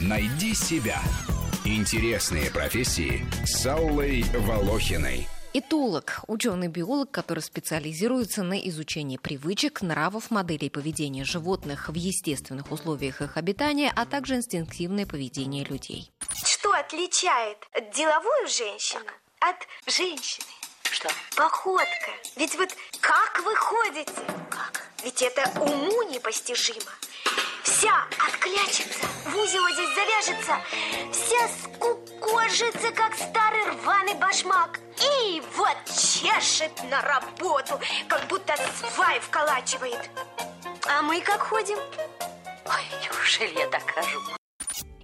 Найди себя. Интересные профессии с Аллой Волохиной. Этолог – ученый-биолог, который специализируется на изучении привычек, нравов, моделей поведения животных в естественных условиях их обитания, а также инстинктивное поведение людей. Что отличает деловую женщину от женщины? Что? Походка. Ведь вот как вы ходите? Как? Ведь это уму непостижимо. Вся отклячется, в узел здесь завяжется, вся скукожится, как старый рваный башмак. И вот чешет на работу, как будто свай вколачивает. А мы как ходим? Ой, неужели я так хожу?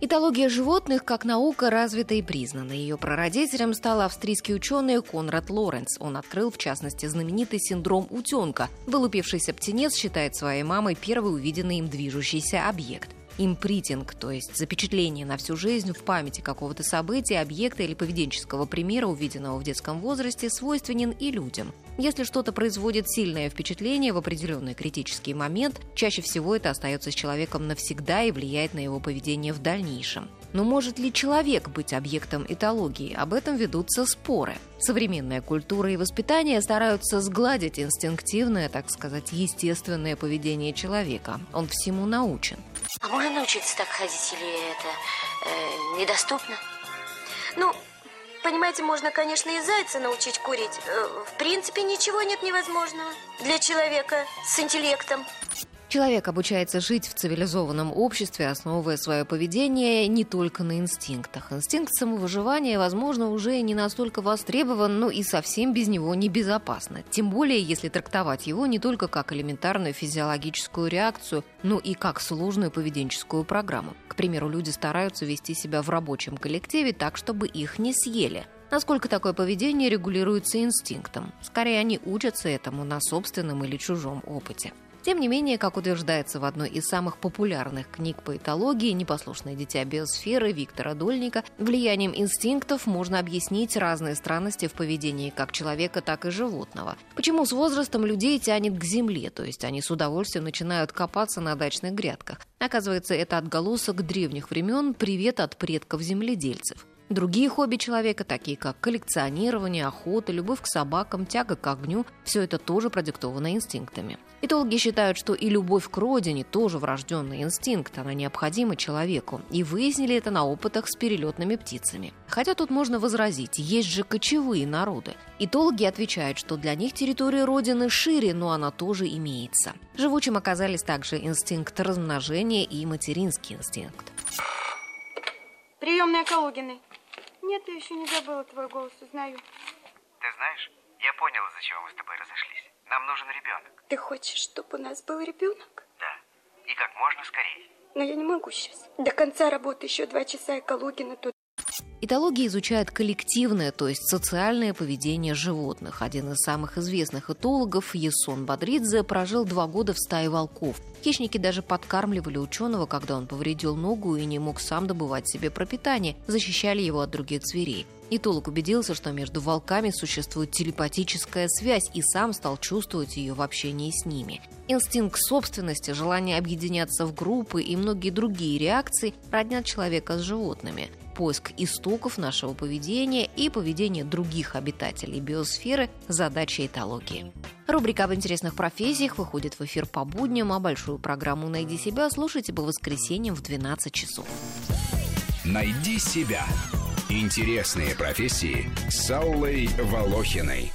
Этология животных как наука развита и признана. Ее прародителем стал австрийский ученый Конрад Лоренц. Он открыл, в частности, знаменитый синдром утенка. Вылупившийся птенец считает своей мамой первый увиденный им движущийся объект импритинг, то есть запечатление на всю жизнь в памяти какого-то события, объекта или поведенческого примера, увиденного в детском возрасте, свойственен и людям. Если что-то производит сильное впечатление в определенный критический момент, чаще всего это остается с человеком навсегда и влияет на его поведение в дальнейшем. Но может ли человек быть объектом этологии? Об этом ведутся споры. Современная культура и воспитание стараются сгладить инстинктивное, так сказать, естественное поведение человека. Он всему научен. А можно научиться так ходить или это э, недоступно? Ну, понимаете, можно, конечно, и зайца научить курить. Э, В принципе, ничего нет невозможного для человека с интеллектом. Человек обучается жить в цивилизованном обществе, основывая свое поведение не только на инстинктах. Инстинкт самовыживания, возможно, уже не настолько востребован, но и совсем без него небезопасно. Тем более, если трактовать его не только как элементарную физиологическую реакцию, но и как сложную поведенческую программу. К примеру, люди стараются вести себя в рабочем коллективе так, чтобы их не съели. Насколько такое поведение регулируется инстинктом? Скорее, они учатся этому на собственном или чужом опыте. Тем не менее, как утверждается в одной из самых популярных книг по этологии «Непослушное дитя биосферы» Виктора Дольника, влиянием инстинктов можно объяснить разные странности в поведении как человека, так и животного. Почему с возрастом людей тянет к земле, то есть они с удовольствием начинают копаться на дачных грядках. Оказывается, это отголосок древних времен, привет от предков земледельцев. Другие хобби человека, такие как коллекционирование, охота, любовь к собакам, тяга к огню, все это тоже продиктовано инстинктами. Этологи считают, что и любовь к родине тоже врожденный инстинкт, она необходима человеку, и выяснили это на опытах с перелетными птицами. Хотя тут можно возразить, есть же кочевые народы. Этологи отвечают, что для них территория родины шире, но она тоже имеется. Живучим оказались также инстинкт размножения и материнский инстинкт. Приемная Калугиной. Нет, я еще не забыла твой голос, узнаю. Ты знаешь, я понял, из-за чего мы с тобой разошлись. Нам нужен ребенок. Ты хочешь, чтобы у нас был ребенок? Да. И как можно скорее. Но я не могу сейчас. До конца работы еще два часа, и Калугина тут. Этология изучает коллективное, то есть социальное поведение животных. Один из самых известных этологов, Есон Бадридзе, прожил два года в стае волков. Хищники даже подкармливали ученого, когда он повредил ногу и не мог сам добывать себе пропитание, защищали его от других зверей. Этолог убедился, что между волками существует телепатическая связь и сам стал чувствовать ее в общении с ними. Инстинкт собственности, желание объединяться в группы и многие другие реакции роднят человека с животными. Поиск истоков нашего поведения и поведения других обитателей биосферы – задача этологии. Рубрика об интересных профессиях выходит в эфир по будням, а большую программу «Найди себя» слушайте по воскресеньям в 12 часов. Найди себя. Интересные профессии с Аллой Волохиной.